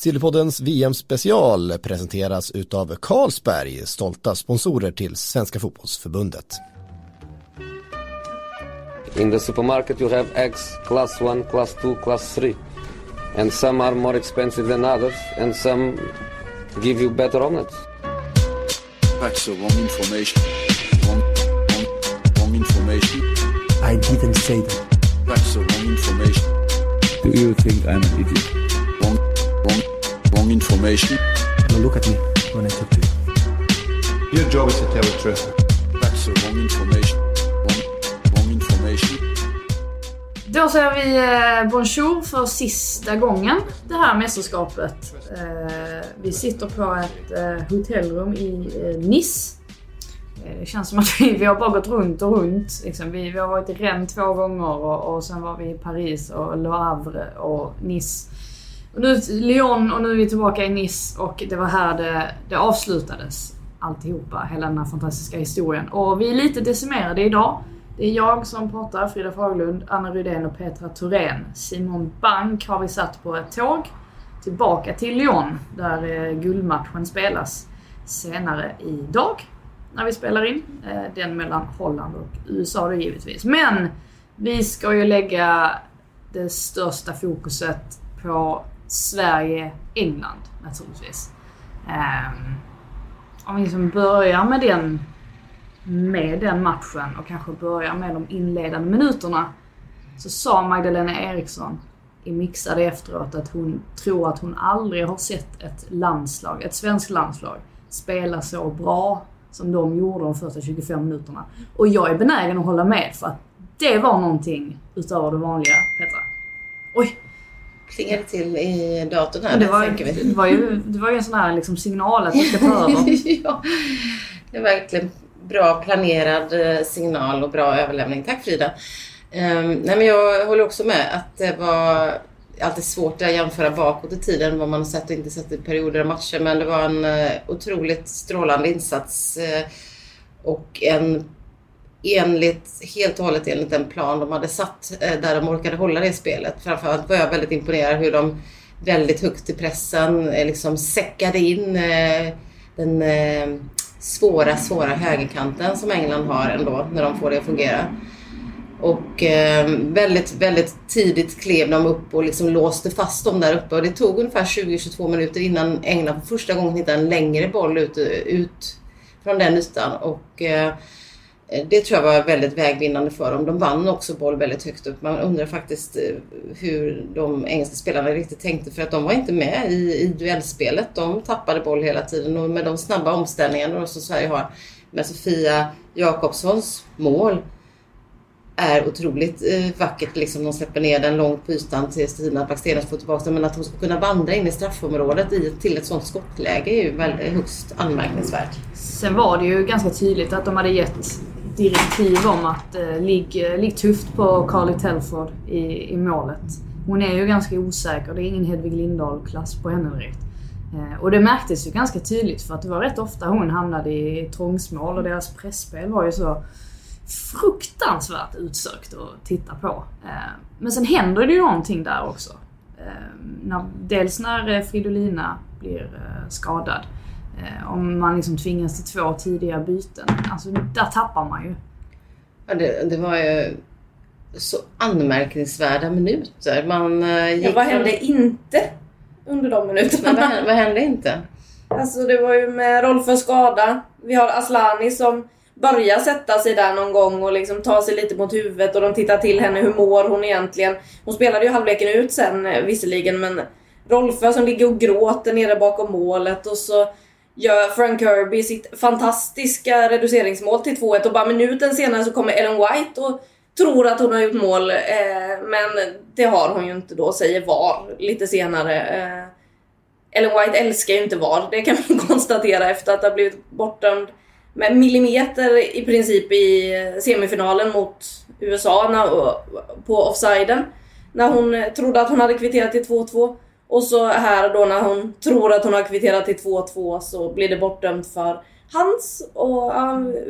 Sillypoddens VM-special presenteras utav Carlsberg, stolta sponsorer till Svenska Fotbollsförbundet. In the supermarket you have eggs class 1, class 2, class 3. And some are more expensive than others and some give you better omelets. That's the wrong information. Wrong, wrong, wrong information. I didn't say that. That's the wrong information. Do you think I'm an idiot? Wrong, wrong, wrong information. Now look at me when I talk to you. Your job is to tell the truth. That's the wrong information. Wrong, wrong information. Då säger vi eh, bonjour för sista gången det här mästerskapet. Eh, vi sitter på ett eh, hotellrum i eh, Nice. Det känns som att vi, vi har bara gått runt och runt. Liksom. Vi, vi har varit i Rennes två gånger och, och sen var vi i Paris och Le Havre och Nice. Och nu Lyon och nu är vi tillbaka i Nice och det var här det, det avslutades. Alltihopa, hela den här fantastiska historien. Och vi är lite decimerade idag. Det är jag som pratar, Frida Faglund, Anna Rydén och Petra Thorén. Simon Bank har vi satt på ett tåg tillbaka till Lyon där eh, guldmatchen spelas senare idag när vi spelar in. Eh, den mellan Holland och USA då givetvis. Men vi ska ju lägga det största fokuset på Sverige-England naturligtvis. Um, Om vi liksom börjar med den, med den matchen och kanske börjar med de inledande minuterna. Så sa Magdalena Eriksson i mixade efteråt att hon tror att hon aldrig har sett ett landslag, ett svenskt landslag, spela så bra som de gjorde de första 25 minuterna. Och jag är benägen att hålla med för att det var någonting utöver det vanliga, Petra. Oj! Plingar det till i datorn här? Det var, det var, ju, det var ju en sån här liksom signal att vi ska ta över. ja, det är verkligen bra planerad eh, signal och bra överlämning. Tack Frida. Um, nej men jag håller också med att det var alltid svårt att jämföra bakåt i tiden vad man har sett och inte sett i perioder och matcher. Men det var en uh, otroligt strålande insats uh, och en enligt, helt och hållet enligt den plan de hade satt eh, där de orkade hålla det spelet. Framförallt var jag väldigt imponerad hur de väldigt högt i pressen eh, liksom säckade in eh, den svåra, svåra högerkanten som England har ändå när de får det att fungera. Och väldigt, väldigt tidigt klev de upp och liksom låste fast dem där uppe. Och det tog ungefär 20-22 minuter innan England för första gången hittade en längre boll ut, ut från den ytan. Och Eh, det tror jag var väldigt vägvinnande för dem. De vann också boll väldigt högt upp. Man undrar faktiskt eh, hur de engelska spelarna riktigt tänkte för att de var inte med i, i duellspelet. De tappade boll hela tiden och med de snabba omställningarna som Sverige har med Sofia Jakobssons mål är otroligt eh, vackert. Liksom de släpper ner den långt på ytan till Stina Blackstenius får tillbaka den. Men att hon ska kunna vandra in i straffområdet i, till ett sånt skottläge är ju väldigt, högst anmärkningsvärt. Sen var det ju ganska tydligt att de hade gett direktiv om att eh, ligg, ligg tufft på Carly Telford i, i målet. Hon är ju ganska osäker. Det är ingen Hedvig Lindahl-klass på henne direkt. Eh, och det märktes ju ganska tydligt för att det var rätt ofta hon hamnade i trångsmål och deras pressspel var ju så fruktansvärt utsökt att titta på. Eh, men sen händer det ju någonting där också. Eh, när, dels när eh, Fridolina blir eh, skadad. Eh, om man liksom tvingas till två tidiga byten. Alltså där tappar man ju. Ja, det, det var ju så anmärkningsvärda minuter. Man eh, gick Ja, vad från- hände inte under de minuterna? vad, hände, vad hände inte? Alltså det var ju med Rolfö skada. Vi har Aslani som börjar sätta sig där någon gång och liksom tar sig lite mot huvudet och de tittar till henne. Hur mår hon egentligen? Hon spelade ju halvleken ut sen eh, visserligen men Rolfö som ligger och gråter nere bakom målet och så gör Frank Kirby sitt fantastiska reduceringsmål till 2-1 och bara minuten senare så kommer Ellen White och tror att hon har gjort mål. Eh, men det har hon ju inte då, säger VAR lite senare. Eh, Ellen White älskar ju inte VAR, det kan vi konstatera efter att ha blivit bortdömd med millimeter i princip i semifinalen mot USA när, på offsiden. När hon trodde att hon hade kvitterat till 2-2. Och så här då när hon tror att hon har kvitterat till 2-2 så blir det bortdömt för hans och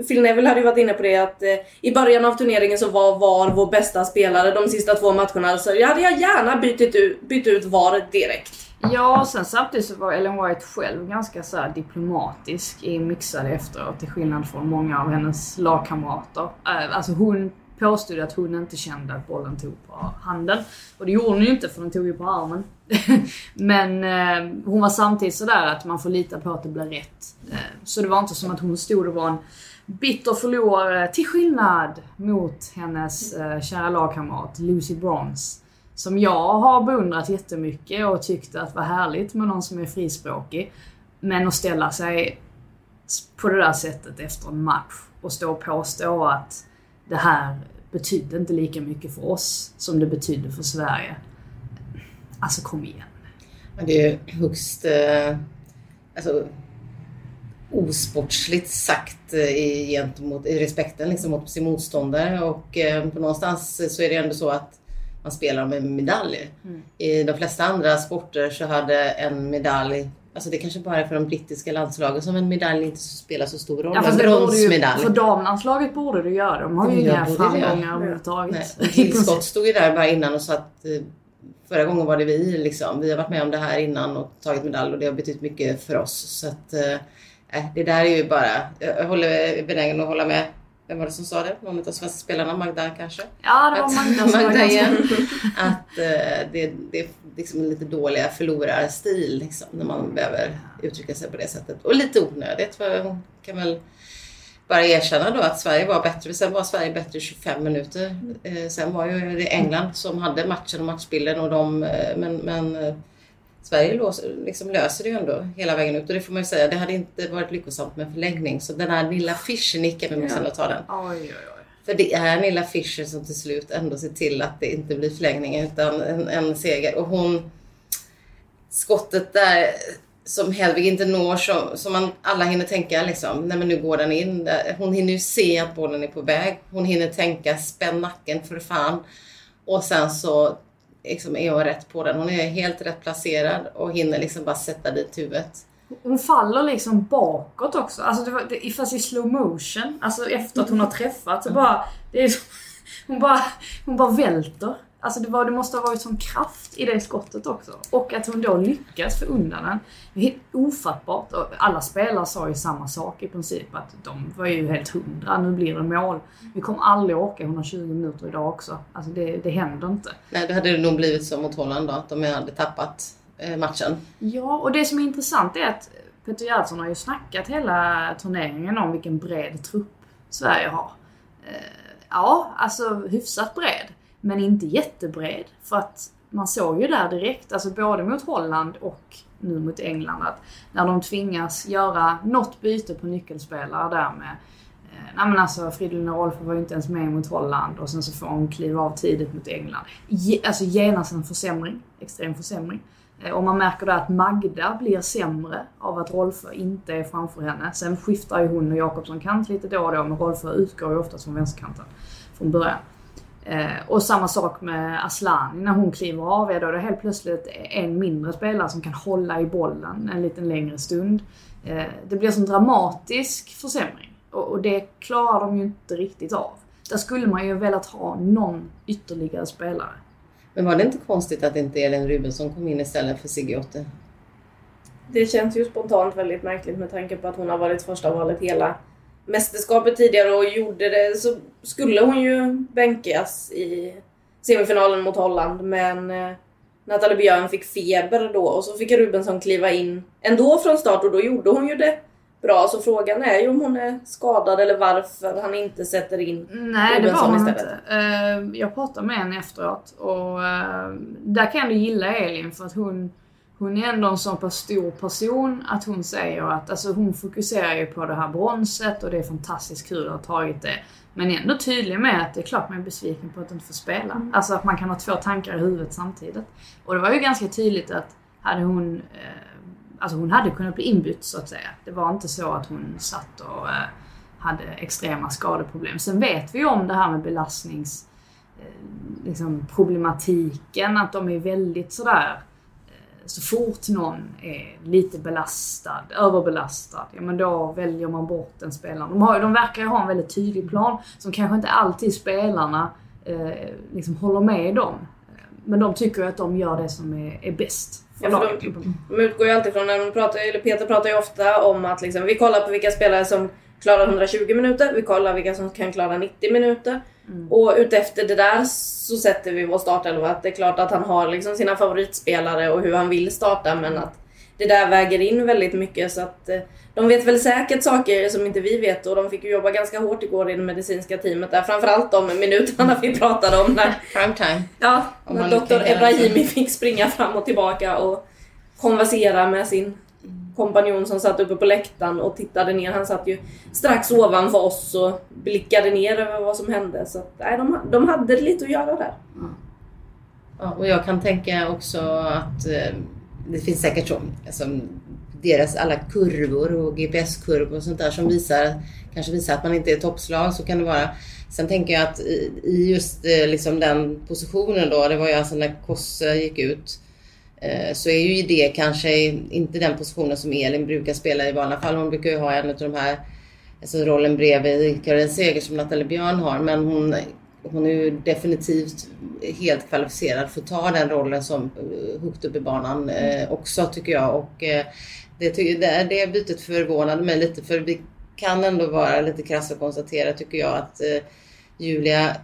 Phil Neville hade ju varit inne på det att eh, i början av turneringen så var VAR vår bästa spelare de sista två matcherna. Så jag hade jag gärna bytt ut, bytt ut VAR direkt. Ja, och sen samtidigt så var Ellen White själv ganska så här diplomatisk i mixade efteråt till skillnad från många av hennes lagkamrater. Eh, alltså hon påstod att hon inte kände att bollen tog på handen. Och det gjorde hon ju inte för den tog ju på armen. Men eh, hon var samtidigt sådär att man får lita på att det blir rätt. Eh, så det var inte som att hon stod och var en bitter förlorare till skillnad mot hennes eh, kära lagkamrat Lucy Bronze. Som jag har beundrat jättemycket och tyckt att var härligt med någon som är frispråkig. Men att ställa sig på det där sättet efter en match och stå och påstå att det här betydde inte lika mycket för oss som det betydde för Sverige. Alltså kom igen. Men det är högst eh, alltså, osportsligt sagt eh, i, gentemot, i respekten liksom, mot sin motståndare. Och eh, på någonstans så är det ändå så att man spelar om en medalj. Mm. I de flesta andra sporter så hade en medalj Alltså det kanske bara är för de brittiska landslagen som en medalj inte spelar så stor roll. Ja, fast det ju, bronsmedalj. för damlandslaget borde det göra. De har ju inga framgångar överhuvudtaget. Tillskott stod ju där bara innan och sa att eh, förra gången var det vi liksom. Vi har varit med om det här innan och tagit medalj och det har betytt mycket för oss. Så att eh, det där är ju bara, jag håller benägen att hålla med. Vem var det som sa det? Någon av svenska spelarna? Magda kanske? Ja, det var Magda Magda igen. Att eh, det, det är liksom lite dåliga förlorarstil liksom, när man behöver uttrycka sig på det sättet. Och lite onödigt för hon kan väl bara erkänna då att Sverige var bättre. Sen var Sverige bättre i 25 minuter. Eh, sen var ju det England som hade matchen och matchbilden och de, eh, men, men eh, Sverige lås, liksom löser det ju ändå hela vägen ut och det får man ju säga. Det hade inte varit lyckosamt med förlängning. Så den här lilla Fischer-nicken, vi måste ändå ta den. Oj, oj, oj. För det är Nilla Fischer som till slut ändå ser till att det inte blir förlängning utan en, en seger. Och hon... Skottet där som Hedvig inte når som, som man alla hinner tänka liksom. Nej men nu går den in. Hon hinner ju se att bollen är på väg. Hon hinner tänka spänn nacken för fan. Och sen så liksom är hon rätt på den. Hon är helt rätt placerad och hinner liksom bara sätta dit huvudet. Hon faller liksom bakåt också. Alltså det var, det, fast i slow motion. Alltså efter att hon har träffat så bara... Det är hon, bara hon bara välter. Alltså det, var, det måste ha varit sån kraft i det skottet också. Och att hon då lyckas få undan den. Helt ofattbart. Och alla spelare sa ju samma sak i princip. Att de var ju helt hundra. Nu blir det mål. Vi kommer aldrig orka 120 minuter idag också. Alltså det, det händer inte. Nej, då hade det nog blivit så mot Holland då, att de hade tappat eh, matchen. Ja, och det som är intressant är att Peter Gerhardsson har ju snackat hela turneringen om vilken bred trupp Sverige har. Eh, ja, alltså hyfsat bred. Men inte jättebred. För att man såg ju där direkt, alltså både mot Holland och nu mot England, att när de tvingas göra något byte på nyckelspelare där med Eh, Nej men alltså Fridolin och Rolfö var ju inte ens med mot Holland och sen så får hon kliva av tidigt mot England. Ge, alltså genast en försämring. Extrem försämring. Eh, och man märker då att Magda blir sämre av att Rolfö inte är framför henne. Sen skiftar ju hon och Jakobsson kant lite då och då men Rolfö utgår ju ofta från vänsterkanten från början. Eh, och samma sak med Aslani när hon kliver av är då det helt plötsligt en mindre spelare som kan hålla i bollen en liten längre stund. Eh, det blir en dramatisk försämring och, och det klarar de ju inte riktigt av. Där skulle man ju velat ha någon ytterligare spelare. Men var det inte konstigt att inte Elin Rubensson kom in istället för Sigge Otte? Det känns ju spontant väldigt märkligt med tanke på att hon har varit första valet hela mästerskapet tidigare och gjorde det så skulle hon ju bänkas i semifinalen mot Holland men eh, Nathalie Björn fick feber då och så fick Rubensson kliva in ändå från start och då gjorde hon ju det bra så frågan är ju om hon är skadad eller varför han inte sätter in Nej, det var hon istället. inte. Eh, Jag pratade med henne efteråt och eh, där kan du gilla Elin för att hon, hon är ändå en så pass stor person att hon säger att alltså hon fokuserar ju på det här bronset och det är fantastiskt kul att ha tagit det. Men är ändå tydlig med att det är klart man är besviken på att inte få spela. Alltså att man kan ha två tankar i huvudet samtidigt. Och det var ju ganska tydligt att hade hon eh, Alltså hon hade kunnat bli inbytt så att säga. Det var inte så att hon satt och eh, hade extrema skadeproblem. Sen vet vi ju om det här med belastnings... eh, Liksom problematiken, att de är väldigt sådär... så fort någon är lite belastad, överbelastad, ja men då väljer man bort den spelaren. De, har, de verkar ju ha en väldigt tydlig plan som kanske inte alltid spelarna eh, liksom håller med om. Men de tycker ju att de gör det som är, är bäst Ja, för de, de utgår ju alltid från, när de pratar, eller Peter pratar ju ofta om att liksom, vi kollar på vilka spelare som klarar 120 minuter, vi kollar vilka som kan klara 90 minuter. Och utefter det där så sätter vi vår startelva. Det är klart att han har liksom sina favoritspelare och hur han vill starta men att det där väger in väldigt mycket så att eh, de vet väl säkert saker som inte vi vet och de fick ju jobba ganska hårt igår i det medicinska teamet där. Framförallt de minuterna vi pratade om när Prime time. Ja, när doktor. Ebrahimi fick springa fram och tillbaka och konversera med sin kompanjon som satt uppe på läktaren och tittade ner. Han satt ju strax ovanför oss och blickade ner över vad som hände. Så att, nej, de, de hade lite att göra där. Mm. Ja, och jag kan tänka också att eh, det finns säkert så, alltså, deras alla kurvor och GPS-kurvor och sånt där som visar, kanske visar att man inte är toppslag, så kan det vara. Sen tänker jag att i, i just eh, liksom den positionen då, det var ju alltså när Kosse gick ut, eh, så är ju det kanske inte den positionen som Elin brukar spela i vanliga fall. Hon brukar ju ha en av de här alltså rollen bredvid Karin Seger som Nathalie Björn har. Men hon, hon är ju definitivt helt kvalificerad för att ta den rollen som eh, högt upp i banan eh, också tycker jag. Och, eh, det, det, det bytet förvånade mig lite för vi kan ändå vara lite krassa och konstatera tycker jag att eh, Julia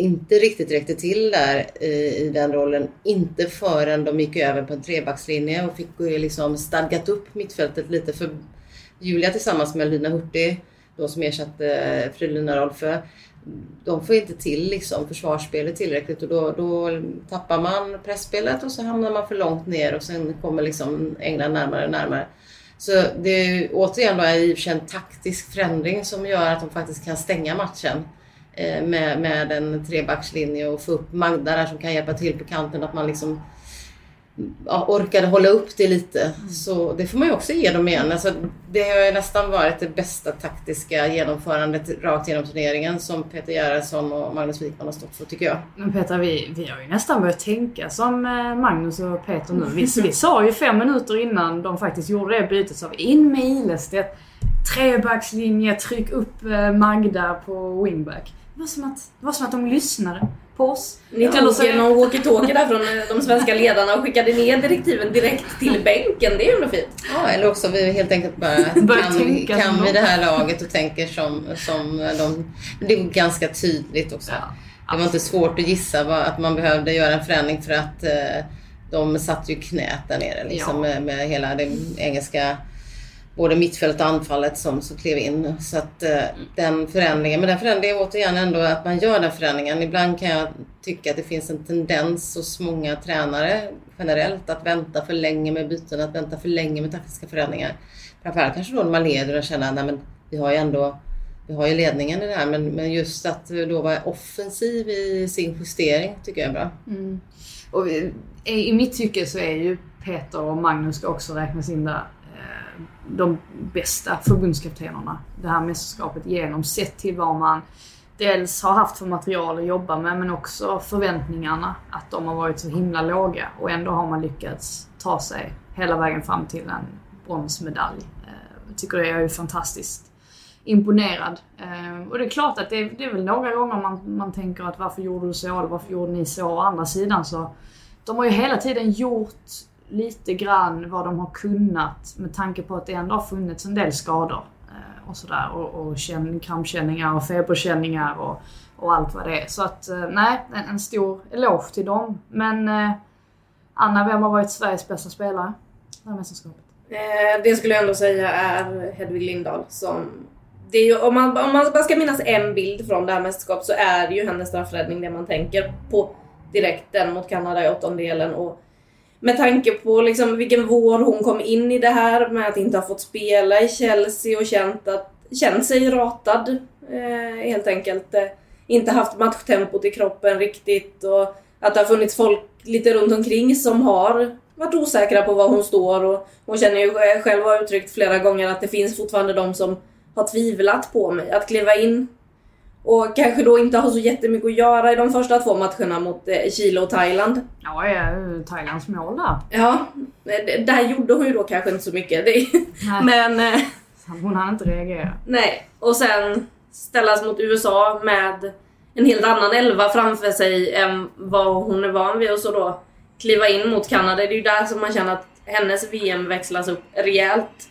inte riktigt räckte till där i, i den rollen. Inte förrän de gick över på en trebackslinje och fick liksom stadgat upp mittfältet lite. För Julia tillsammans med Lina Hurtig, då som ersatte eh, Fridolina Rolfö, de får inte till liksom försvarsspelet tillräckligt och då, då tappar man pressspelet och så hamnar man för långt ner och sen kommer liksom England närmare och närmare. Så det är återigen då i och en taktisk förändring som gör att de faktiskt kan stänga matchen eh, med, med en trebackslinje och få upp Magda där som kan hjälpa till på kanten. Att man liksom ja, orkade hålla upp det lite. Så det får man ju också ge dem igen. Alltså, det har ju nästan varit det bästa taktiska genomförandet rakt genom turneringen som Peter Gerhardsson och Magnus Wikman har stått för tycker jag. Men Peter, vi, vi har ju nästan börjat tänka som eh, Magnus och Peter nu. Vi, vi sa ju fem minuter innan de faktiskt gjorde det bytet, sa vi in med Ilestedt, trebackslinje, tryck upp eh, Magda på wingback. Det var som att, det var som att de lyssnade på oss. Ni tog så- en walkie-talkie där från eh, de svenska ledarna och skickade ner direktiven direkt till bänken. Det är ju ändå fint. Ja, eller också vi helt enkelt bara kan, kan vi de. det här laget och tänker som, som de. Det är ganska tydligt också. Ja, Det var inte svårt att gissa vad, att man behövde göra en förändring för att eh, de satt ju knät där nere liksom, Ja. med, med hela det engelska både mittfält och anfallet som, som klev in. Så att eh, den förändringen, men den förändringen är återigen ändå att man gör den förändringen. Ibland kan jag tycka att det finns en tendens hos många tränare generellt att vänta för länge med byten, att vänta för länge med taktiska förändringar. Framförallt kanske då när man leder och känner att vi har ju ändå vi har ju ledningen i det här men, men just att då vara offensiv i sin justering tycker jag är bra. Mm. Och vi- i, I mitt tycke så är ju Peter och Magnus ska också räknas in där. De bästa förbundskaptenerna det här mästerskapet genom sett till vad man dels har haft för material att jobba med men också förväntningarna. Att de har varit så himla låga och ändå har man lyckats ta sig hela vägen fram till en bronsmedalj. Jag tycker det är ju fantastiskt imponerad. Eh, och det är klart att det, det är väl några gånger man, man tänker att varför gjorde du så eller varför gjorde ni så? Å andra sidan så de har ju hela tiden gjort lite grann vad de har kunnat med tanke på att det ändå har funnits en del skador eh, och sådär och, och känn, krampkänningar och feberkänningar och, och allt vad det är. Så att eh, nej, en, en stor eloge till dem. Men eh, Anna, vem har varit Sveriges bästa spelare det här mästerskapet? Eh, det skulle jag ändå säga är Hedvig Lindahl som... Det är ju, om, man, om man bara ska minnas en bild från det här mästerskapet så är det ju hennes straffräddning det man tänker på direkt. Den mot Kanada i åttondelen och med tanke på liksom vilken vår hon kom in i det här med att inte ha fått spela i Chelsea och känt, att, känt sig ratad eh, helt enkelt. Eh, inte haft matchtempot i kroppen riktigt och att det har funnits folk lite runt omkring som har varit osäkra på var hon står och hon känner ju själv har uttryckt flera gånger att det finns fortfarande de som har tvivlat på mig. Att kliva in och kanske då inte har så jättemycket att göra i de första två matcherna mot eh, Chile och Thailand. Ja, ja, Thailands mål där. Ja, där gjorde hon ju då kanske inte så mycket. Det, Nej. men eh, Hon hann inte reagera. nej. Och sen ställas mot USA med en helt annan elva framför sig än vad hon är van vid och så då kliva in mot Kanada. Det är ju där som man känner att hennes VM växlas upp rejält.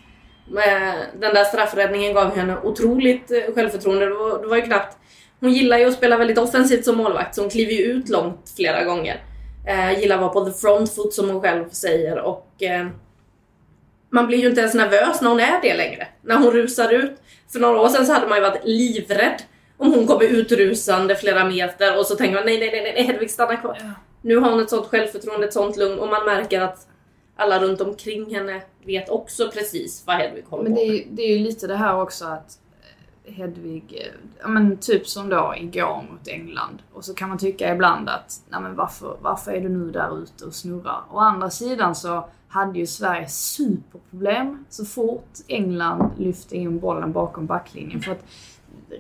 Den där straffräddningen gav henne otroligt eh, självförtroende. Det var, det var ju knappt... Hon gillar ju att spela väldigt offensivt som målvakt så hon kliver ju ut långt flera gånger. Eh, gillar att vara på the front foot som hon själv säger och eh, man blir ju inte ens nervös när hon är det längre. När hon rusar ut. För några år sedan så hade man ju varit livrädd om hon kommer utrusande flera meter och så tänker man nej, nej, nej, nej Hedvig stanna kvar. Nu har hon ett sånt självförtroende, ett sånt lugn och man märker att alla runt omkring henne vet också precis vad Hedvig håller Men på det är, med. ju- det är ju lite det här också att eh, Hedvig, eh, ja men typ som då igår mot England. Och så kan man tycka ibland att, nej men varför, varför är du nu där ute och snurrar? Å andra sidan så hade ju Sverige superproblem så fort England lyfte in bollen bakom backlinjen. För att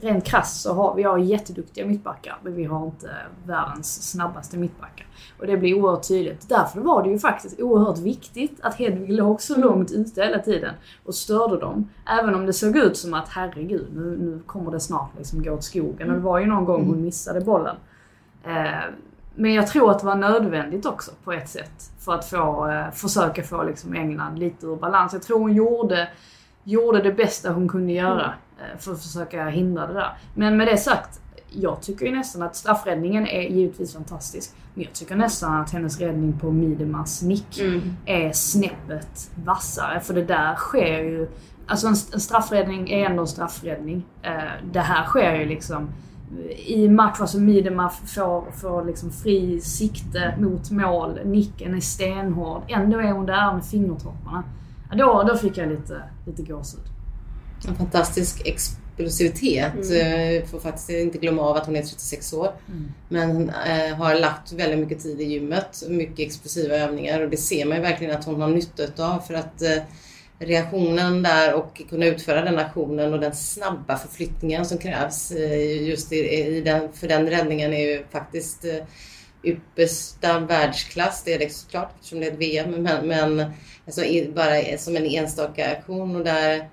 rent krasst så har vi har jätteduktiga mittbackar, men vi har inte världens snabbaste mittbackar. Och det blir oerhört tydligt. Därför var det ju faktiskt oerhört viktigt att Hedvig låg så långt ute hela tiden och störde dem. Även om det såg ut som att herregud, nu, nu kommer det snart liksom gå åt skogen. Och det var ju någon gång hon missade bollen. Eh, men jag tror att det var nödvändigt också på ett sätt. För att få, eh, försöka få liksom England lite ur balans. Jag tror hon gjorde, gjorde det bästa hon kunde göra eh, för att försöka hindra det där. Men med det sagt, jag tycker ju nästan att straffräddningen är givetvis fantastisk. Men jag tycker nästan att hennes räddning på Midemas nick Mm. är snäppet vassare. För det där sker ju... Alltså en, en straffräddning är ändå en straffräddning. Eh, det här sker ju liksom i matcher som Midema får, får liksom fri sikte mot mål. Nicken är stenhård. Ändå är hon där med fingertopparna. Då, då fick jag lite, lite gåshud. En fantastisk explosivitet. Mm. Får faktiskt inte glömma av att hon är 36 år. Men eh, har lagt väldigt mycket tid i gymmet. Mycket explosiva övningar och det ser man ju verkligen att hon har nytta av för att eh, reaktionen där och kunna utföra den aktionen och den snabba förflyttningen som krävs eh, just i, den, för den räddningen är ju faktiskt eh, yppersta världsklass. Det är det såklart eftersom det är ett VM. Men, men alltså, bara som en enstaka aktion och där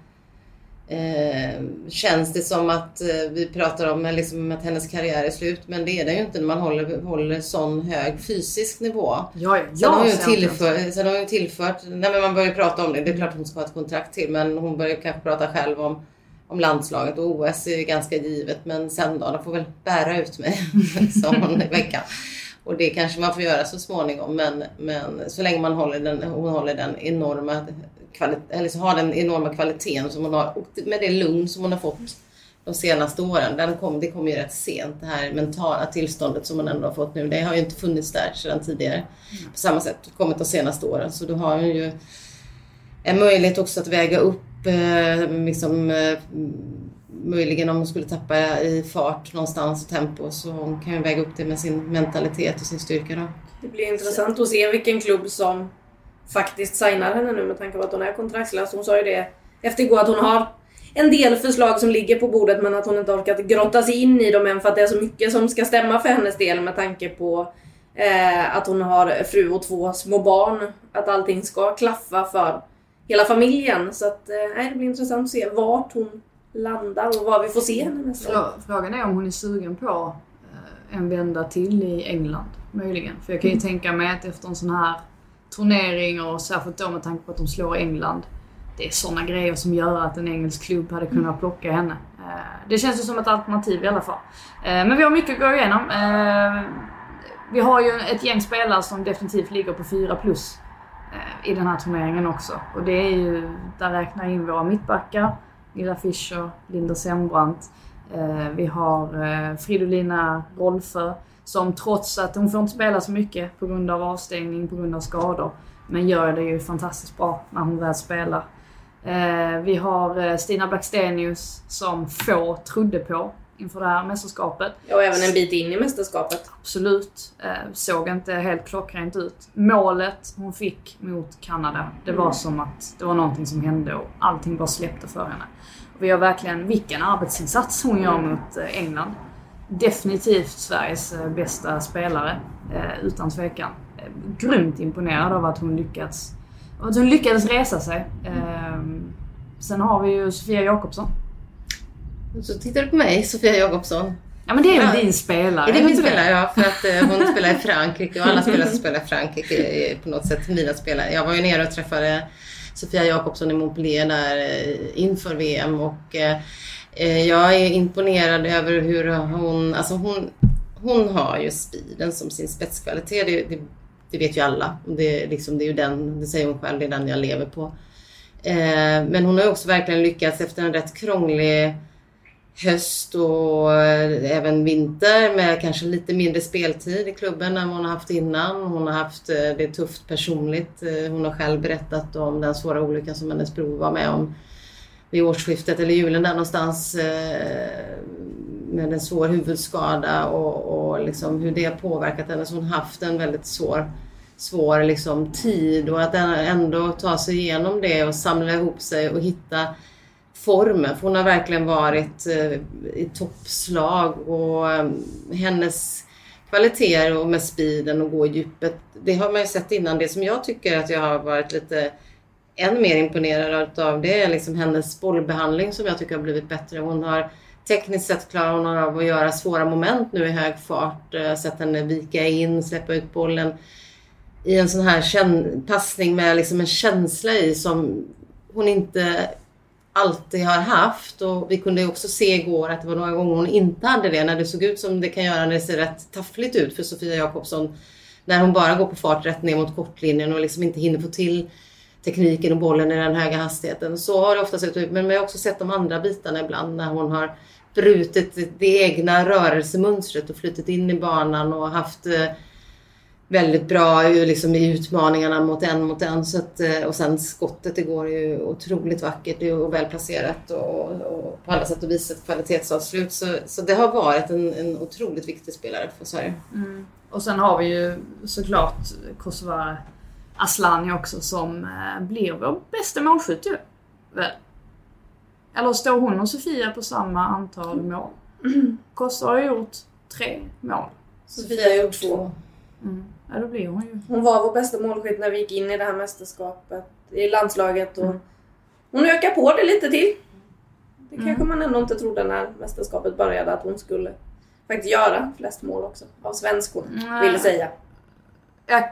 Eh, känns det som att eh, vi pratar om liksom, att hennes karriär är slut men det är det ju inte när man håller, håller sån hög fysisk nivå. Ja, Sen har, hon tillfört, sen har hon tillfört, nej men man börjar prata om det, det är klart att hon ska ha ett kontrakt till men hon börjar kanske prata själv om, om landslaget och OS är ju ganska givet men sen då, de får väl bära ut mig, sa hon i veckan. Och det kanske man får göra så småningom men, men så länge man håller den, hon håller den enorma kvalitet, eller så har den enorma kvaliteten som hon har och med det lugn som hon har fått de senaste åren. Den kom, det kom ju rätt sent det här mentala tillståndet som hon ändå har fått nu. Det har ju inte funnits där sedan tidigare på samma sätt. kommit de senaste åren. Så då har hon ju en möjlighet också att väga upp eh, liksom, eh, möjligen om hon skulle tappa i fart någonstans och tempo så hon kan ju väga upp det med sin mentalitet och sin styrka då. Det blir intressant att se vilken klubb som faktiskt signar henne nu med tanke på att hon är kontraktslös. Hon sa ju det efter igår att hon har en del förslag som ligger på bordet men att hon inte orkat grotta sig in i dem än för att det är så mycket som ska stämma för hennes del med tanke på eh, att hon har fru och två små barn. Att allting ska klaffa för hela familjen. Så att, eh, det blir intressant att se vart hon landar och vad vi får se henne nästa år. Frå- Frågan är om hon är sugen på eh, en vända till i England, möjligen. För jag kan ju tänka mig att efter en sån här turnering och särskilt då med tanke på att de slår England. Det är såna grejer som gör att en engelsk klubb hade kunnat plocka henne. Eh, Det känns ju som ett alternativ i alla fall. Eh, Men vi har mycket att gå igenom. Eh, Vi har ju ett gäng spelare som definitivt ligger på 4 plus i den här turneringen också. Och det är ju, där räknar jag in våra mittbackar, Lilla Fischer, Linda Sembrant. Vi har Fridolina Rolfö som trots att hon får inte spela så mycket på grund av avstängning, på grund av skador. Men gör det ju fantastiskt bra när hon väl spelar. Eh, vi har eh, Stina Blackstenius som få trodde på inför det här mästerskapet. Och även en bit in i mästerskapet. Absolut. Eh, såg inte helt klockrent ut. Målet hon fick mot Kanada, det var som att det var någonting som hände och allting bara släppte för henne. Vi har verkligen, vilken arbetsinsats hon gör mot eh, England. Definitivt Sveriges eh, bästa spelare, eh, utan tvekan. Eh, Grymt imponerad av att hon lyckats, att hon lyckades resa sig. Eh, Sen har vi ju Sofia Jakobsson. Så tittar du på mig, Sofia Jakobsson. Ja men det är väl Ja. din spelare? Är det är min spelare? Ja, för att hon spelar i Frankrike och alla spelare som spelar i Frankrike är på något sätt mina spelare. Jag var ju nere och träffade Sofia Jakobsson i Montpellier där inför VM och Eh, jag är imponerad över hur hon, alltså hon, hon har ju speeden som sin spetskvalitet. Det, det, det vet ju alla. Det, liksom, det är ju den, det säger hon själv, det är den jag lever på. Eh, men hon har ju också verkligen lyckats efter en rätt krånglig höst och eh, även vinter med kanske lite mindre speltid i klubben än vad hon har haft innan. Hon har haft eh, det tufft personligt. Hon har själv berättat om den svåra olyckan som hennes bror var med om vid årsskiftet eller julen där någonstans eh, med en svår huvudskada och, och liksom hur det påverkat henne. Så hon har haft en väldigt svår, svår liksom tid och att ändå ta sig igenom det och samla ihop sig och hitta formen. För hon har verkligen varit eh, i toppslag och eh, hennes kvaliteter och med speeden och gå i djupet. Det har man ju sett innan. Det som jag tycker att jag har varit lite än mer imponerad av det är liksom hennes bollbehandling som jag tycker har blivit bättre. Hon har tekniskt sett klarar hon av att göra svåra moment nu i hög fart. Eh, sett henne vika in, släppa ut bollen i en sån här passning med liksom en känsla i som hon inte alltid har haft och vi kunde ju också se igår att det var några gånger hon inte hade det när det såg ut som det kan göra när det ser rätt taffligt ut för Sofia Jakobsson. När hon bara går på fart rätt ner mot kortlinjen och liksom inte hinner få till tekniken och bollen i den höga hastigheten. Så har det ofta sett ut. Men vi har också sett de andra bitarna ibland när hon har brutit det egna rörelsemönstret och flyttat in i banan och haft eh, väldigt bra eh, liksom, i utmaningarna mot en mot en. Så att, eh, och sen skottet igår är ju otroligt vackert och välplacerat och, och på alla sätt och vis ett kvalitetsavslut. Så, så det har varit en, en otroligt viktig spelare för Sverige. Mm. Och sen har vi ju såklart Kosovare Aslani också som eh, blir vår bästa målskytt ju. Väl? Eller står hon och Sofia på samma antal mål? Kosovo har gjort tre mål. Sofia har gjort två. Ja, då blir hon ju. Hon var vår bästa målskytt när vi gick in i det här mästerskapet i landslaget. Och Hon ökar på det lite till. Det kanske man ändå inte trodde när mästerskapet började att hon skulle faktiskt göra flest mål också. Av svenskorna, Nej. vill säga. Jag,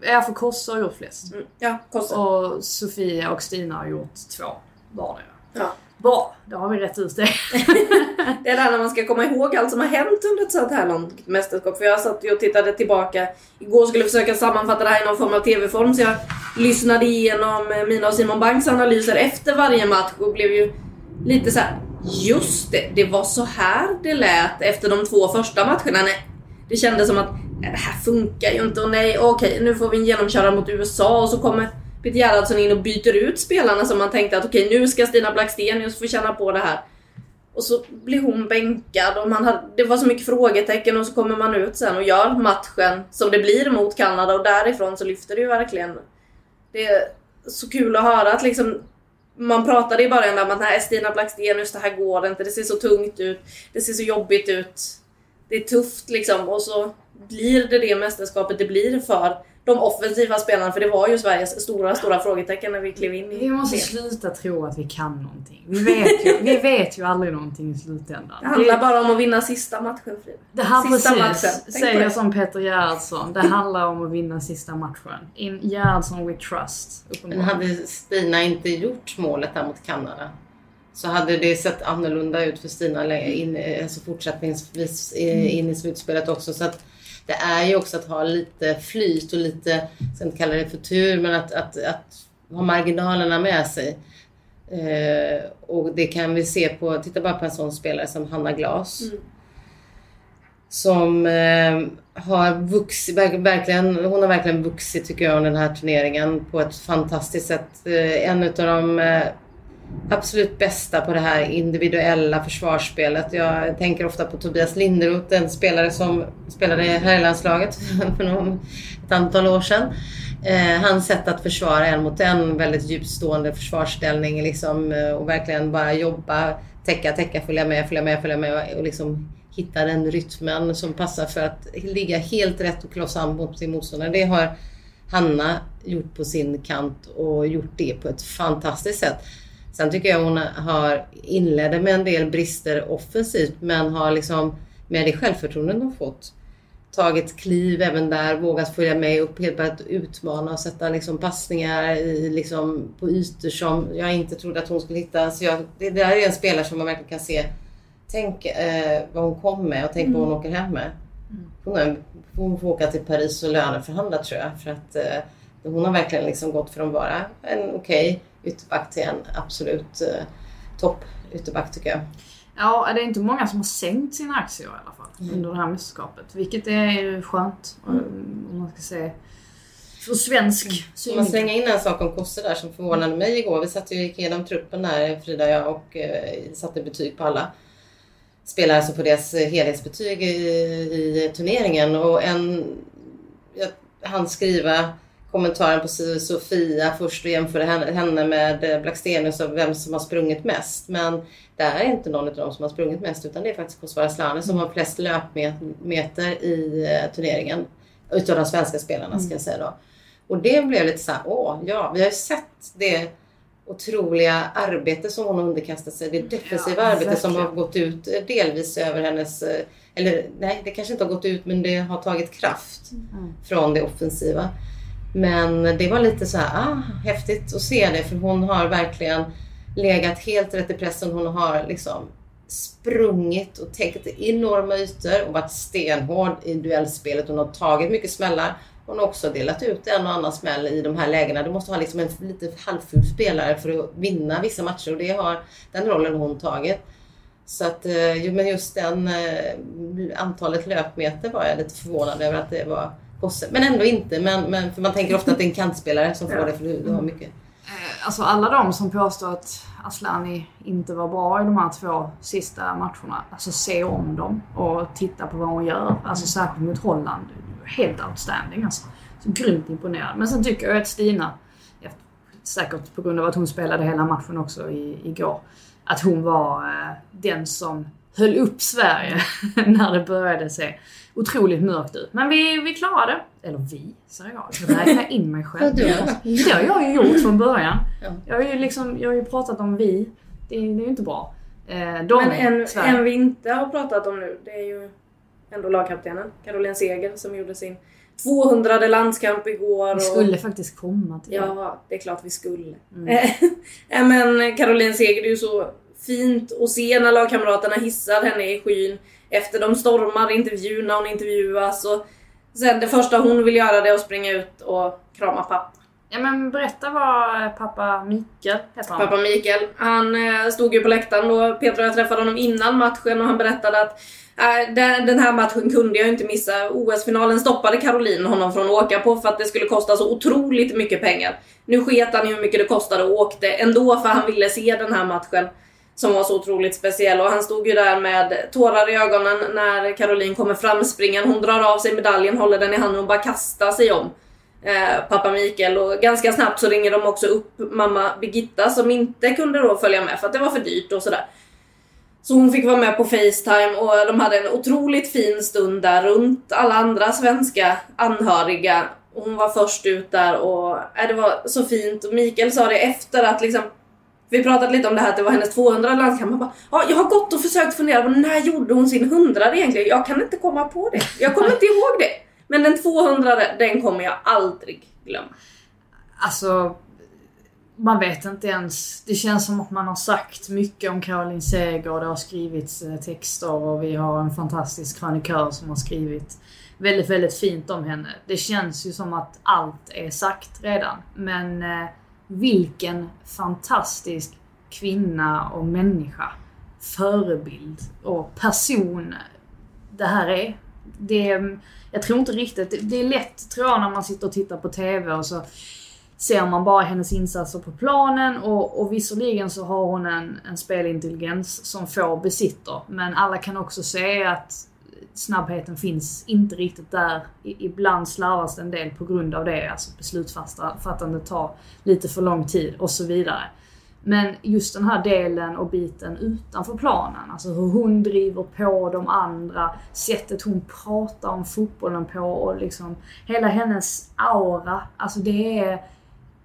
jag för Kosovo har gjort flest. Mm. Ja, Kosovo. Och Sofia och Stina har gjort två vardera. Ja. Bra, då har vi rätt ut det. Det är det här när man ska komma ihåg allt som har hänt under ett sånt här långt mästerskap. För jag satt och tittade tillbaka igår skulle försöka sammanfatta det här i någon form av TV-form. Så jag lyssnade igenom mina och Simon Banks analyser efter varje match och blev ju lite så här. Just det, det var så här det lät efter de två första matcherna. Nej, det kändes som att nej, det här funkar ju inte och nej, okej nu får vi en genomkörare mot USA och så kommer Peter Gerhardsson in och byter ut spelarna som man tänkte att okej nu ska Stina Blackstenius få känna på det här. Och så blir hon bänkad och man hade, det var så mycket frågetecken och så kommer man ut sen och gör matchen som det blir mot Kanada och därifrån så lyfter det ju verkligen. Det är så kul att höra att liksom man pratade i början om att nej Stina Blackstenius det här går inte, det ser så tungt ut, det ser så jobbigt ut. Det är tufft liksom och så blir det det mästerskapet det blir för de offensiva spelarna för det var ju Sveriges stora, stora frågetecken när vi klev in i Vi måste det. sluta tro att vi kan någonting. Vi vet ju, vi vet ju aldrig någonting i slutändan. Det handlar bara om att vinna sista matchen Frida. Det här Sista precis, matchen. Säger det. som Peter Gerhardsson. Det handlar om att vinna sista matchen. In Gerhardsson with trust. Men hade Stina inte gjort målet där mot Kanada så hade det sett annorlunda ut för Stina in, alltså fortsättningsvis i- in i slutspelet också. Så att det är ju också att ha lite flyt och lite, ska inte kalla det för tur, men att, att, att ha marginalerna med sig. Eh, och det kan vi se på, titta bara på en sån spelare som Hanna Glas. Som eh, har vuxit, verk- verkligen, hon har verkligen vuxit tycker jag under den här turneringen på ett fantastiskt sätt. Eh, en utav de eh, absolut bästa på det här individuella försvarsspelet. Jag tänker ofta på Tobias Linderoth, en spelare som spelade i herrlandslaget för någon, ett antal år sedan. Eh, hans sätt att försvara en mot en, väldigt djupstående försvarsställning liksom, eh, och verkligen bara jobba, täcka, täcka, följa med, följa med, följa med och liksom hitta den rytmen som passar för att ligga helt rätt och klossa an mot sin motståndare. Det har Hanna gjort på sin kant och gjort det på ett fantastiskt sätt. Sen tycker jag hon har inledde med en del brister offensivt men har liksom med det självförtroende hon fått tagit kliv även där, vågat följa med upp, helt börjat utmana och sätta liksom passningar i, liksom, på ytor som jag inte trodde att hon skulle hitta. Så jag, det där är en spelare som man verkligen kan se. Tänk eh, vad hon kom med och tänk mm. vad hon åker hem med. Hon, är, hon får åka till Paris och löneförhandla tror jag. För att eh, hon har verkligen liksom gått från att vara en okej okay ytterback till en absolut eh, topp ytterback tycker jag. Ja, det är inte många som har sänkt sina aktier i alla fall mm. under det här mästerskapet. Vilket är skönt. Mm. Om man ska säga för svensk synvinkel. Man slänga in en sak om Kosse där som förvånade mig igår. Vi satt ju gick igenom truppen där, Frida, jag och eh, satte betyg på alla spelare som får deras helhetsbetyg i, i turneringen. Och en, jag hann skriva kommentaren på Sofia först och jämföra henne med Blackstenius och vem som har sprungit mest. Men det är inte någon av dem som har sprungit mest utan det är faktiskt Kosovare Slane som har flest löpmeter i eh, turneringen. Utav de svenska spelarna ska jag säga då. Och det blev lite så här, åh ja, vi har ju sett det otroliga arbete som hon har underkastat sig. Det defensiva ja, arbete som har gått ut eh, delvis över hennes, eh, eller nej det kanske inte har gått ut men det har tagit kraft mm. från det offensiva. Men det var lite så här, ah, häftigt att se det för hon har verkligen legat helt rätt i pressen. Hon har liksom sprungit och täckt enorma ytor och varit stenhård i duellspelet. Hon har tagit mycket smällar. Hon har också delat ut en och annan smäll i de här lägena. Du måste ha liksom en lite halvful spelare för att vinna vissa matcher och det har den rollen hon tagit. Så att, eh, men just den eh, antalet löpmeter var jag lite förvånad över att det var Kosse. Men ändå inte. Men, men, för man tänker ofta att det är en kantspelare som får det för du, du har mycket. Eh, alltså alla de som påstår att Aslani inte var bra i de här två sista matcherna. Alltså se om dem och titta på vad hon gör. Alltså särskilt mot Holland. Helt outstanding alltså. Så grymt imponerad. Men sen tycker jag att Stina, säkert på grund av att hon spelade hela matchen också i, igår, att hon var eh, den som höll upp Sverige när det började se otroligt mörkt ut. Men vi, vi klarade det. Eller vi, säger jag. Jag räknar in mig själv. det har jag ju gjort från början. Jag har ju, liksom, jag har ju pratat om vi. Det, det är ju inte bra. Eh, de, Men en, en vi inte har pratat om nu, det är ju ändå lagkaptenen. Caroline Seger som gjorde sin 200 landskamp igår. Vi skulle och... faktiskt komma till det. Ja, det är klart vi skulle. Mm. Men Caroline Seger, det är ju så fint att se när lagkamraterna hissar henne i skyn efter de stormar intervjun när hon intervjuas. Och sen det första hon vill göra det är att springa ut och krama pappa. Ja men berätta vad pappa Mikael heter han. Pappa Mikael. Han eh, stod ju på läktaren då Petra och jag träffade honom innan matchen och han berättade att äh, den här matchen kunde jag inte missa. OS-finalen stoppade Caroline honom från att åka på för att det skulle kosta så otroligt mycket pengar. Nu sket han i hur mycket det kostade och åkte ändå för han ville se den här matchen som var så otroligt speciell. Och han stod ju där med tårar i ögonen när Caroline kommer fram. Hon drar av sig medaljen, håller den i handen och bara kastar sig om eh, pappa Mikael. Och ganska snabbt så ringer de också upp mamma Birgitta som inte kunde då följa med för att det var för dyrt och sådär. Så hon fick vara med på Facetime och de hade en otroligt fin stund där runt alla andra svenska anhöriga. Hon var först ut där och äh, det var så fint. Och Mikael sa det efter att liksom vi pratade lite om det här att det var hennes 200 landskamp. man bara, ja, jag har gått och försökt fundera på när gjorde hon sin 100 egentligen? Jag kan inte komma på det. Jag kommer inte ihåg det. Men den 200 den kommer jag aldrig glömma. Alltså, man vet inte ens. Det känns som att man har sagt mycket om Caroline Seger och det har skrivits eh, texter och vi har en fantastisk krönikör som har skrivit väldigt, väldigt fint om henne. Det känns ju som att allt är sagt redan. Men eh, vilken fantastisk kvinna och människa, förebild och person det här är. Det, jag tror inte riktigt, det är lätt tror jag när man sitter och tittar på TV och så ser man bara hennes insatser på planen och, och visserligen så har hon en, en spelintelligens som få besitter. Men alla kan också se att snabbheten finns inte riktigt där. Ibland slarvas det en del på grund av det. Alltså beslutsfattandet tar lite för lång tid och så vidare. Men just den här delen och biten utanför planen, alltså hur hon driver på de andra, sättet hon pratar om fotbollen på och liksom hela hennes aura. Alltså det är,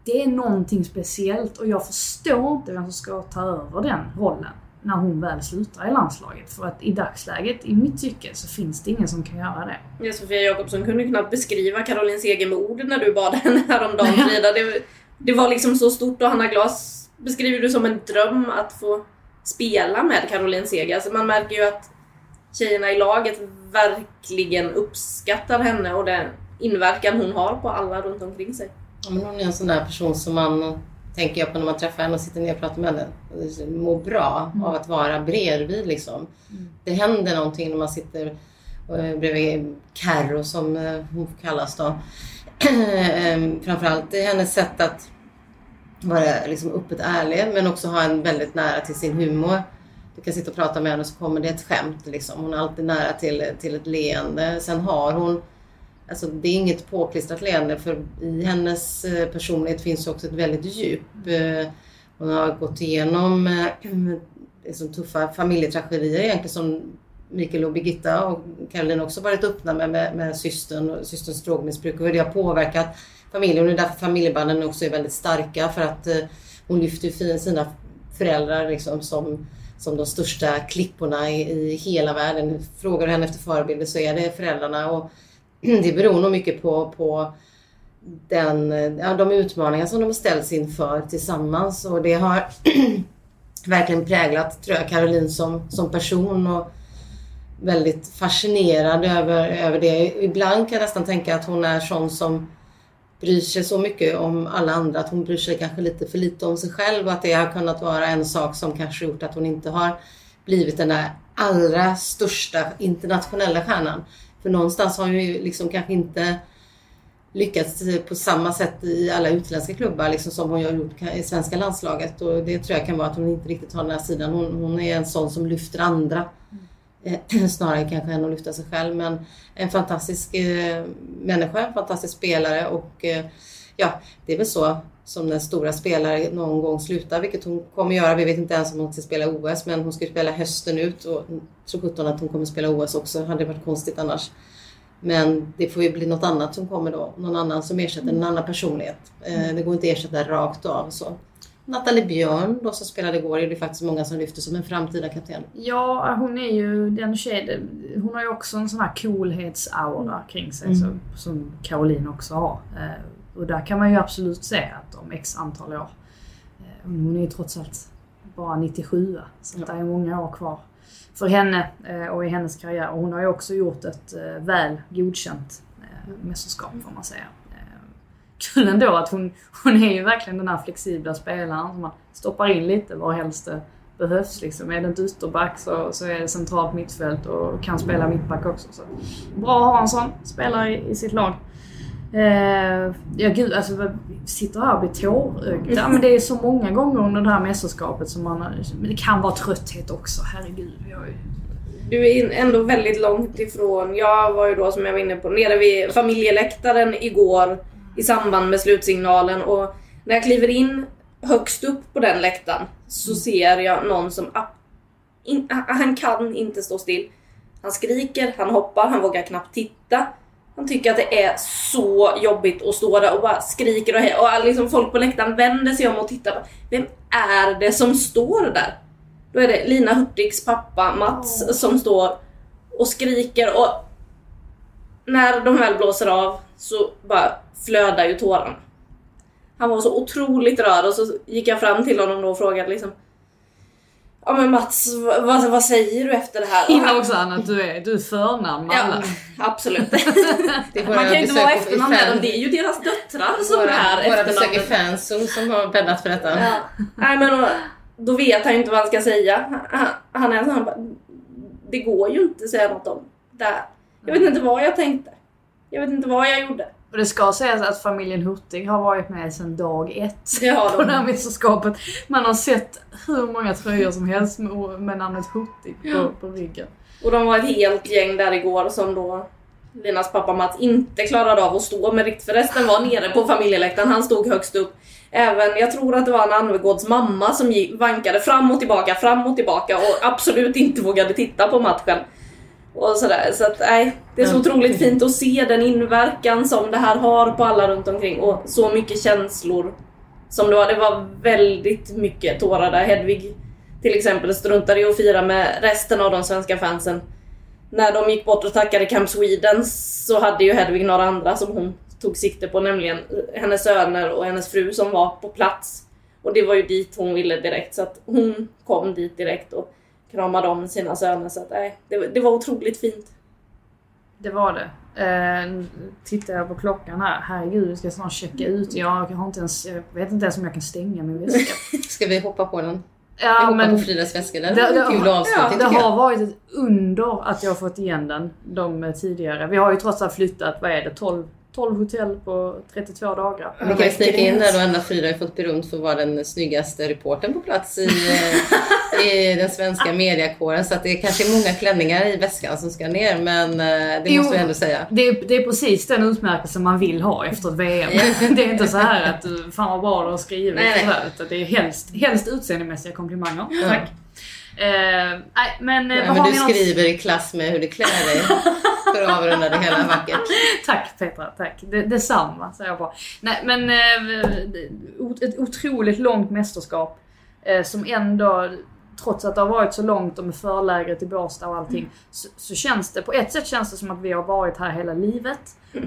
det är någonting speciellt och jag förstår inte vem som ska ta över den rollen när hon väl slutar i landslaget. För att i dagsläget, i mitt tycke, så finns det ingen som kan göra det. Ja, Sofia Jakobsson kunde knappt beskriva Caroline Seger med ord när du bad henne häromdagen Frida. Det, det var liksom så stort och Hanna Glas beskriver du som en dröm att få spela med Caroline Seger. Alltså man märker ju att tjejerna i laget verkligen uppskattar henne och den inverkan hon har på alla runt omkring sig. Ja, men hon är en sån där person som man tänker jag på när man träffar henne och sitter ner och pratar med henne. Mår bra Mm. av att vara bredvid liksom. Det händer någonting när man sitter eh, bredvid Carro som eh, hon kallas då. Ehm, Framförallt hennes sätt att vara liksom öppet ärlig men också ha en väldigt nära till sin humor. Du kan sitta och prata med henne och så kommer det ett skämt. Liksom. Hon är alltid nära till, till ett leende. Sen har hon Alltså det är inget påklistrat leende för i hennes eh, personlighet finns ju också ett väldigt djup. Eh, hon har gått igenom eh, liksom tuffa familjetragedier egentligen som Mikael och Birgitta och Caroline också varit öppna med, med, med systern och systerns drogmissbruk och hur det har påverkat familjen. Och det är därför familjebanden också är väldigt starka för att eh, hon lyfter ju sina föräldrar liksom som, som de största klipporna i, i hela världen. Frågar du henne efter förebilder så är det föräldrarna och det beror nog mycket på, på den, ja, de utmaningar som de har ställts inför tillsammans och det har verkligen präglat tror jag, Caroline som, som person och väldigt fascinerad över, över det. Ibland kan jag nästan tänka att hon är sån som bryr sig så mycket om alla andra att hon bryr sig kanske lite för lite om sig själv och att det har kunnat vara en sak som kanske gjort att hon inte har blivit den där allra största internationella stjärnan. För någonstans har hon ju liksom kanske inte lyckats eh, på samma sätt i alla utländska klubbar liksom som hon har gjort i svenska landslaget. Och det tror jag kan vara att hon inte riktigt har den här sidan. Hon, hon är en sån som lyfter andra. Eh, snarare kanske än att lyfta sig själv. Men en fantastisk eh, människa, en fantastisk spelare och eh, ja, det är väl så som när stora spelare någon gång slutar, vilket hon kommer göra. Vi vet inte ens om hon ska spela OS, men hon ska spela hösten ut och tror sjutton att hon kommer spela OS också. Hade varit konstigt annars. Men det får ju bli något annat som kommer då. Någon annan som ersätter en annan personlighet. Eh, det går inte att ersätta rakt av. Så. Nathalie Björn då som spelade igår är det faktiskt många som lyfter som en framtida kapten. Ja, hon är ju den tjejen. Hon har ju också en sån här coolhetsaura kring sig som, som Caroline också har. Och där kan man ju absolut se att om x antal år. Eh, hon är ju trots allt bara 97 så att det är många år kvar för henne eh, och i hennes karriär. Och hon har ju också gjort ett eh, väl godkänt eh, mästerskap får man säga. Kul ändå att hon, hon är ju verkligen den här flexibla spelaren som man stoppar in lite var helst det behövs. Liksom. Är det inte ytterback så, så är det centralt mittfält och kan spela mittback också. Så bra att ha en sån spelare i, i sitt lag. Eh, ja gud, alltså vad- sitter här och blir tårögd. Ja, men det är så många gånger under det här mästerskapet som man men det kan vara trötthet också, herregud. Ju, Du är ändå väldigt långt ifrån. Jag var ju då som jag var inne på nere vid familjeläktaren igår i samband med slutsignalen och när jag kliver in högst upp på den läktaren så ser jag någon som in, han kan inte stå still. Han skriker, han hoppar, han vågar knappt titta. Han tycker att det är så jobbigt att stå där och bara skriker och, och liksom folk på läktaren vänder sig om och tittar. Vem är det som står där? Då är det Lina Hurtigs pappa Mats som står och skriker och när de väl blåser av så bara flödar ju tårarna. Han var så otroligt rörd och så gick jag fram till honom då och frågade liksom Ja men Mats, vad, vad, säger du efter det här? Gillar också Anna att du är, du är förnamn med Ja, alla. absolut. Man kan ju inte vara efternamn med dem, det är ju deras döttrar som Våra, är våra besök i efternamnet. fanzone som har bäddat för detta. Ja. Nej men och, då vet han ju inte vad han ska säga. Han, han är så han bara, Det går ju inte att säga något om det här. Jag vet inte vad jag tänkte. Jag vet inte vad jag gjorde. Och det ska sägas att familjen Hurtig har varit med sedan dag ett de. på det här mästerskapet. Man har sett hur många tröjor som helst med, namnet Hurtig på, på ryggen. Och de var ett helt gäng där igår som då Linas pappa Mats inte klarade av att stå med riktigt för resten var nere på familjeläktaren. Han stod högst upp. Även, jag tror att det var Anna Anvegårds mamma som vankade fram och tillbaka, fram och tillbaka och absolut inte vågade titta på matchen. Och sådär. Så att nej, det är så otroligt fint att se den inverkan som det här har på alla runt omkring och så mycket känslor som det var. Det var väldigt mycket tårar där. Hedvig till exempel struntade i att fira med resten av de svenska fansen. När de gick bort och tackade Camp Sweden så hade ju Hedvig några andra som hon tog sikte på, nämligen hennes söner och hennes fru som var på plats. Och det var ju dit hon ville direkt, så att hon kom dit direkt och kramade om sina söner. Så att, nej, det, var- det var otroligt fint. Det var det. Eh, tittar jag på klockan här. Herregud, vi ska snart checka ut. Jag, har inte ens, jag vet inte ens om jag kan stänga min väska. Ska vi hoppa på den? Vi Ja, hoppar men på Fridas väska. Det Det- det- kul avslutning det tycker jag. har varit ett under att jag har fått igen den de eh, tidigare. Vi har ju trots allt flyttat, vad är det, 12, 12 hotell på 32 dagar. Vi kan ju snicka in där då Anna Frida har fått berömt för att vara den snyggaste reportern på plats i, eh, i den svenska mediakåren. Så att det kanske är många klänningar i väskan som ska ner. Men eh, det Jo. måste vi ändå säga. Det är, det är precis den utmärkelsen man vill ha efter ett VM. Det är inte så här att fan vad bra du har skrivit. Nej, nej. Utan det är helst, helst utseendemässiga komplimanger. Tack. Eh, nej, men, eh, vad men du skriver i klass med hur du klär dig för att avrunda det hela vackert. Tack Petra, tack. Det, detsamma säger jag bara. Nej men eh, ett otroligt långt mästerskap eh, som ändå, trots att det har varit så långt och med förlägret i Båstad och allting, så, så känns det, på ett sätt känns det som att vi har varit här hela livet.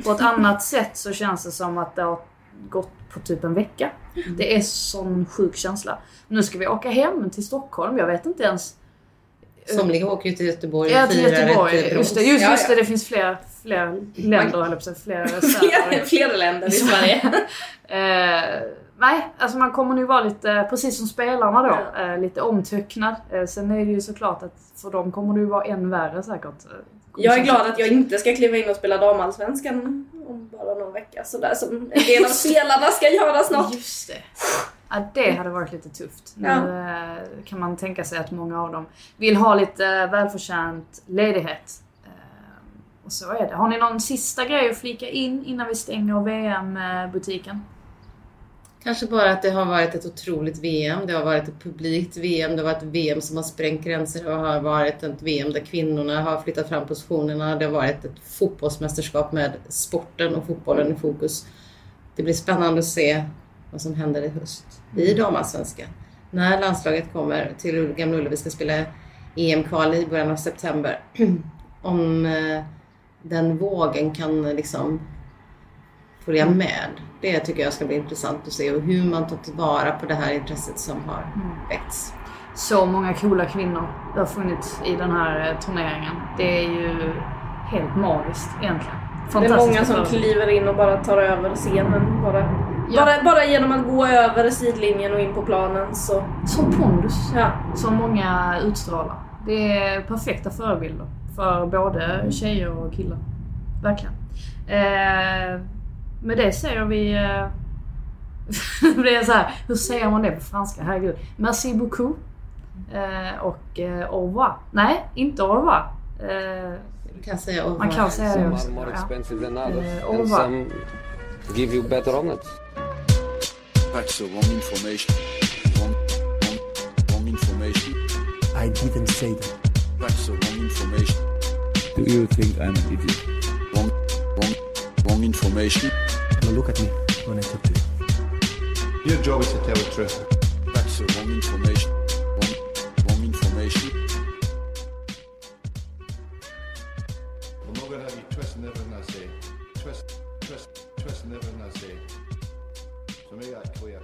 På ett annat sätt så känns det som att det har gått på typ en vecka. Det är sån sjuk känsla. Nu ska vi åka hem till Stockholm, jag vet inte ens Somliga åker ju till Göteborg Ja, och till firar Göteborg. ett Just det, just, Ja, just ja. det, det finns fler, fler länder, höll jag fler Fler, fler länder i Sverige. Eh, nej, alltså man kommer nu vara lite, precis som spelarna då, eh, lite omtöcknad. Eh, sen är det ju såklart att för dem kommer det ju vara än värre säkert. Jag är glad att jag inte ska kliva in och spela damallsvenskan om bara någon vecka. Sådär som en del av spelarna ska göra snart. Just det. Ja, det hade varit lite tufft. Nu Ja. eh, kan man tänka sig att många av dem vill ha lite eh, välförtjänt ledighet. Eh, och så är det. Har ni någon sista grej att flika in innan vi stänger VM-butiken? Kanske bara att det har varit ett otroligt VM. Det har varit ett publikt VM. Det har varit ett VM som har sprängt gränser. Det har varit ett VM där kvinnorna har flyttat fram positionerna. Det har varit ett fotbollsmästerskap med sporten och fotbollen i fokus. Det blir spännande att se vad som händer i höst i damallsvenskan. När landslaget kommer till Gamla Ullevi ska spela EM-kval i början av september. Om eh, den vågen kan liksom följa med. Det tycker jag ska bli intressant att se och hur man tar tillvara på det här intresset som har väckts. Så många coola kvinnor det har funnits i den här eh, turneringen. Det är ju helt magiskt egentligen. Det är många som kliver in och bara tar över scenen. Bara, Ja. bara, bara genom att gå över sidlinjen och in på planen så... Som pondus. Ja. Som många utstrålar. Det är perfekta förebilder för både tjejer och killar. Verkligen. Eh, med det säger vi... Eh, det är så här, hur säger man det på franska? Herregud. Merci beaucoup. Eh, och eh, au revoir. Nej, inte au revoir. Eh, Man kan säga au man revoir. kan säga det Some också. are more Ja. expensive than others, Eh, and over. some give you better omelets. That's the wrong information. Wrong, wrong, wrong information. I didn't say that. That's the wrong information. Do you think I'm an idiot? Wrong, wrong, wrong information. Now look at me when I talk to you. Your job is to tell the truth. That's the wrong information. Wrong, wrong information. I'm not going to have you twisting everything I say. Twist, twist, twisting everything I say. So make that clear.